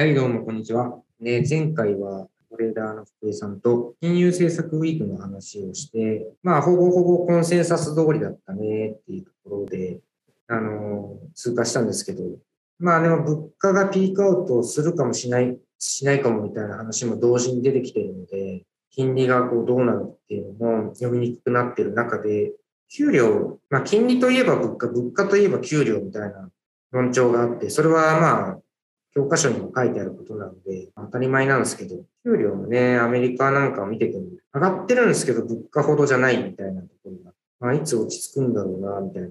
はい、どうも、こんにちは。ね、前回は、トレーダーの福井さんと、金融政策ウィークの話をして、まあ、ほぼほぼコンセンサス通りだったねっていうところで、あの、通過したんですけど、まあでも物価がピークアウトするかもしない、しないかもみたいな話も同時に出てきてるので、金利がこうどうなるっていうのも読みにくくなってる中で、給料、まあ金利といえば物価、物価といえば給料みたいな論調があって、それはまあ教科書にも書いてあることなので、当たり前なんですけど、給料もね、アメリカなんかを見てても、上がってるんですけど、物価ほどじゃないみたいなところが、まあ、いつ落ち着くんだろうな、みたいな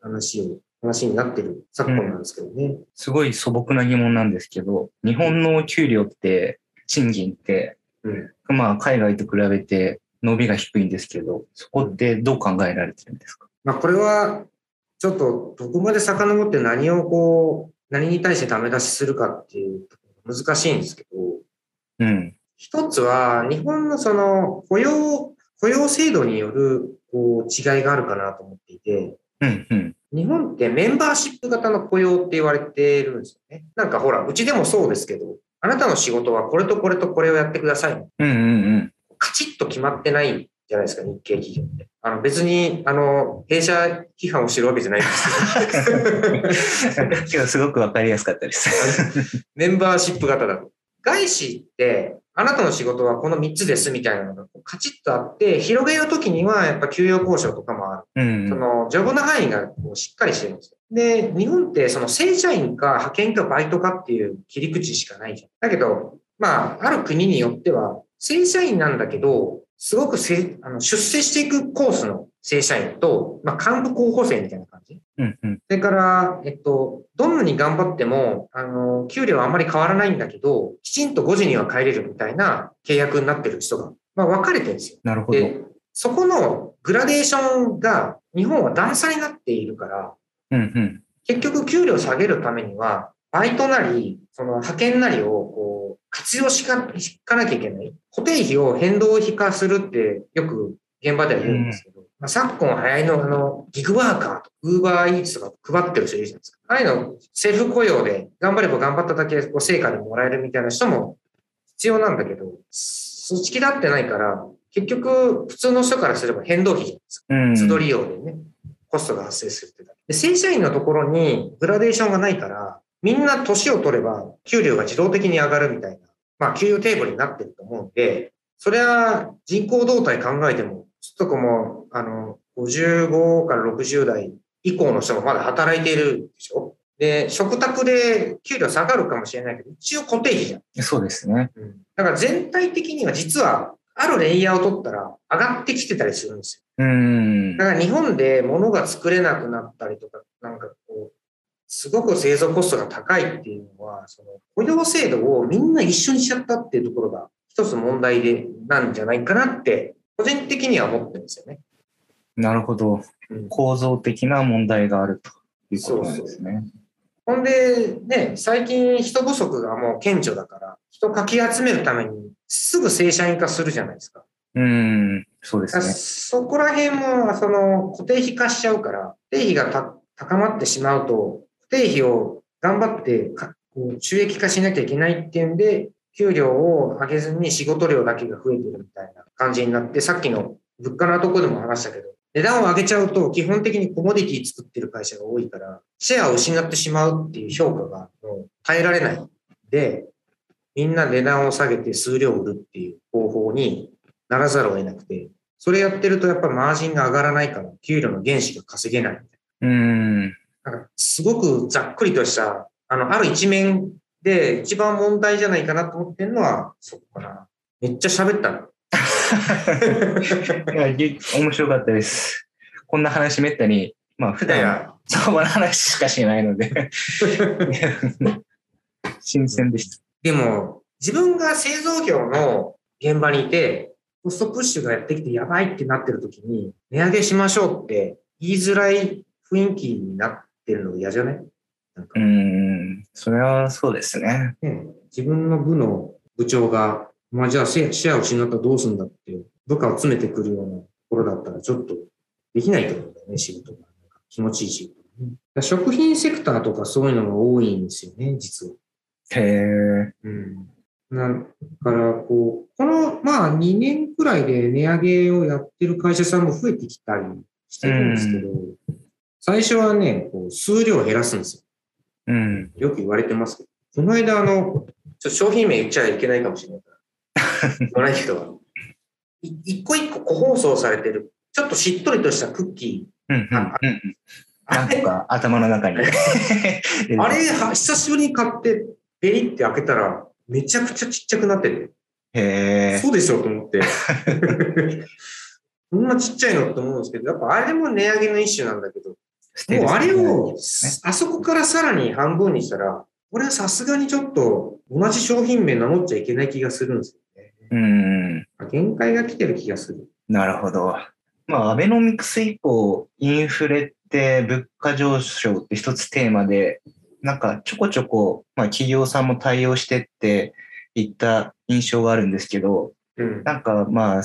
話を、話になってる昨今なんですけどね、うん、すごい素朴な疑問なんですけど、日本の給料って、賃金って、うん、まあ、海外と比べて伸びが低いんですけど、そこってどう考えられてるんですか、まあ、これは、ちょっとどこまで遡って何をこう、何に対してダメ出しするかっていう難しいんですけど、うん。一つは、日本のその雇用、雇用制度によるこう違いがあるかなと思っていて、うんうん、日本ってメンバーシップ型の雇用って言われてるんですよね。なんかほら、うちでもそうですけど、あなたの仕事はこれとこれとこれをやってください。うんうんうん。カチッと決まってないじゃないですか、日系企業って。あの別に、あの、弊社批判をしてるわけじゃないんですけど。すごくわかりやすかったです。メンバーシップ型だと。外資って、あなたの仕事はこの3つですみたいなのがカチッとあって、広げるときにはやっぱ給与交渉とかもある。うん、その、ジョブの範囲がこうしっかりしてるんですよ。で、日本ってその正社員か派遣かバイトかっていう切り口しかないじゃん。だけど、まあ、ある国によっては、正社員なんだけど、すごくせあの出世していくコースの正社員と、まあ、幹部候補生みたいな感じ。うんうん、それから、えっと、どんなに頑張っても、あの、給料はあんまり変わらないんだけど、きちんと5時には帰れるみたいな契約になってる人が、まあ、分かれてるんですよ。なるほど。で、そこのグラデーションが日本は段差になっているから、うんうん、結局給料下げるためには、バイトなり、その派遣なりをこう活用しかしかなきゃいけない。固定費を変動費化するってよく現場では言うんですけど、うん、まあ、昨今流行りのあの、ギグワーカーとウーバーイーツとか配ってる人いるじゃないですか。ああいうの、セルフ雇用で頑張れば頑張っただけこう成果でもらえるみたいな人も必要なんだけど、そっちきだってないから、結局普通の人からすれば変動費じゃないですか。うん、都度利用でね、コストが発生するってだけ。で、正社員のところにグラデーションがないから、みんな年を取れば給料が自動的に上がるみたいな、まあ給与テーブルになってると思うんで、それは人口動態考えても、ちょっとこもあの、55から60代以降の人もまだ働いているでしょ？で、食卓で給料下がるかもしれないけど、一応固定費じゃん。そうですね。うん。だから全体的には実は、あるレイヤーを取ったら上がってきてたりするんですよ。うん。だから日本で物が作れなくなったりとか、なんかすごく製造コストが高いっていうのは、その雇用制度をみんな一緒にしちゃったっていうところが一つ問題でなんじゃないかなって、個人的には思ってるんですよね。なるほど。構造的な問題があるということなんですね。そうそうほんで、ね、最近人不足がもう顕著だから、人かき集めるためにすぐ正社員化するじゃないですか。うん、そうですね。そこら辺も、その固定費化しちゃうから、固定費が高まってしまうと、定費を頑張ってこう収益化しなきゃいけないっていうんで、給料を上げずに仕事量だけが増えてるみたいな感じになって、さっきの物価のとこでも話したけど、値段を上げちゃうと基本的にコモディティ作ってる会社が多いから、シェアを失ってしまうっていう評価がもう耐えられないで、みんな値段を下げて数量売るっていう方法にならざるを得なくて、それやってるとやっぱマージンが上がらないから、給料の原資が稼げない。うん。なんかすごくざっくりとした、あの、ある一面で一番問題じゃないかなと思ってるのは、そこかな。めっちゃ喋ったな。面白かったです。こんな話めったに、まあ普段、相場の話しかしないので 新鮮でした。でも、自分が製造業の現場にいて、コストプッシュがやってきてやばいってなってる時に、値上げしましょうって言いづらい雰囲気になっってるの嫌じゃない？うん、それはそうですね。ね自分の部の部長が、まあじゃあシェアを失ったらどうするんだって、部下を詰めてくるようなところだったらちょっとできないと思うんだよね、仕事が。気持ちいい仕事、ね。食品セクターとかそういうのが多いんですよね、実は。へえ。うん。だから、こう、この、まあ、2年くらいで値上げをやってる会社さんも増えてきたりしてるんですけど、最初はね、こう数量を減らすんですうん。よ。よく言われてますけど、この間、あの、ちょっと商品名言っちゃいけないかもしれないから、言わないけど、い一個一個個包装されてる、ちょっとしっとりとしたクッキうん。うん。あうん。なんとか頭の中に。あれは久しぶりに買って、ベリって開けたら、めちゃくちゃちっちゃくなってて、へえ。そうでしょと思って。こんなちっちゃいのって思うんですけど、やっぱあれも値上げの一種なんだけど、もうあれを、あそこからさらに半分にしたら、これはさすがにちょっと同じ商品名名乗っちゃいけない気がするんですよね。うん。限界が来てる気がする。なるほど。まあ、アベノミクス以降、インフレって物価上昇って一つテーマで、なんかちょこちょこ、まあ企業さんも対応してっていった印象があるんですけど、うん。なんかまあ、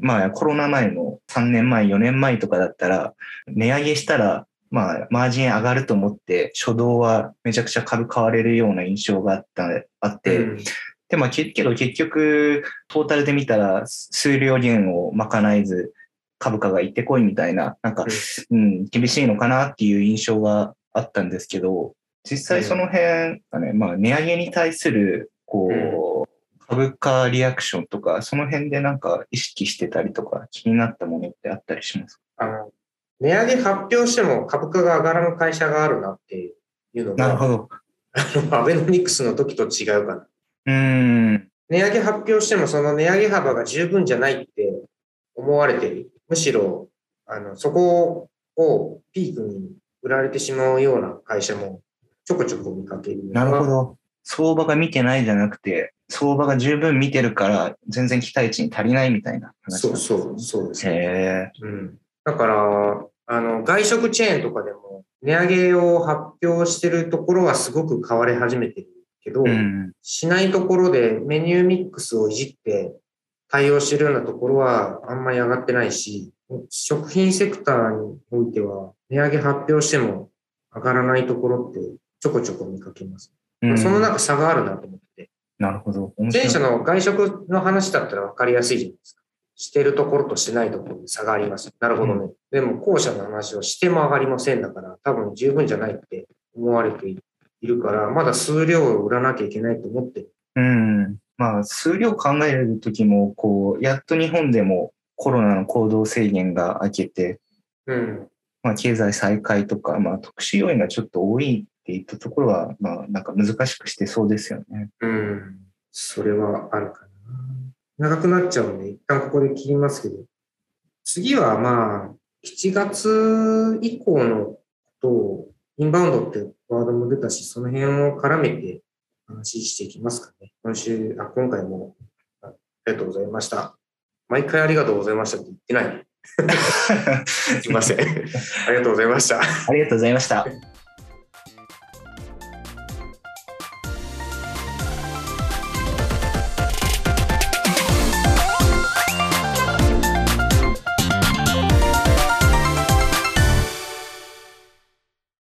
まあコロナ前の3年前、4年前とかだったら、値上げしたら、まあ、マージン上がると思って、初動はめちゃくちゃ株買われるような印象があった、あって、うん。で、まあ、けけど結局、トータルで見たら、数量減を賄えず、株価が行ってこいみたいな、なんか、うん、厳しいのかなっていう印象があったんですけど、実際その辺がね、まあ、値上げに対する、こう、株価リアクションとか、その辺でなん。か意識してたりとか、気になったものってあったりしますあの、値上げ発表しても株価が上がらぬ会社があるなっていうのが、なるほど。あ のアベノミクスの時と違うかな。うーん。値上げ発表してもその値上げ幅が十分じゃないって思われてる。むしろ、あの、そこをピークに売られてしまうような会社もちょこちょこ見かける。なるほ。ど。相場が見てないじゃなくて、相場が十分見てるから、全然期待値に足りないみたいな話そうそう、そうですね。うん。だから、あの、外食チェーンとかでも値上げを発表してるところはすごく変わり始めてるけど、うん。しないところでメニューミックスをいじって対応してるようなところはあんまり上がってないし、食品セクターにおいては値上げ発表しても上がらないところってちょこちょこ見かけます。うんその中差があるなと思って。なるほど。前者の外食の話だったら分かりやすいじゃないですか。してるところとしてないところで差があります。なるほどね。でも後者の話をしても上がりませんだから、多分十分じゃないって思われているから、まだ数量を売らなきゃいけないと思ってる。うん。まあ、数量考えるときも、こう、やっと日本でもコロナの行動制限が明けて、うん。まあ、経済再開とか、まあ、特殊要因がちょっと多いっていったところは、まあ、なんか難しくしてそうですよね。うん。それはあるかな。長くなっちゃうんで、一旦ここで切りますけど、次はまあ、7月以降のことを、インバウンドってワードも出たし、その辺を絡めて話していきますかね。今週、あ、今回もあありがとうございました。毎回ありがとうございましたって言ってない。すいません。ありがとうございました。ありがとうございました。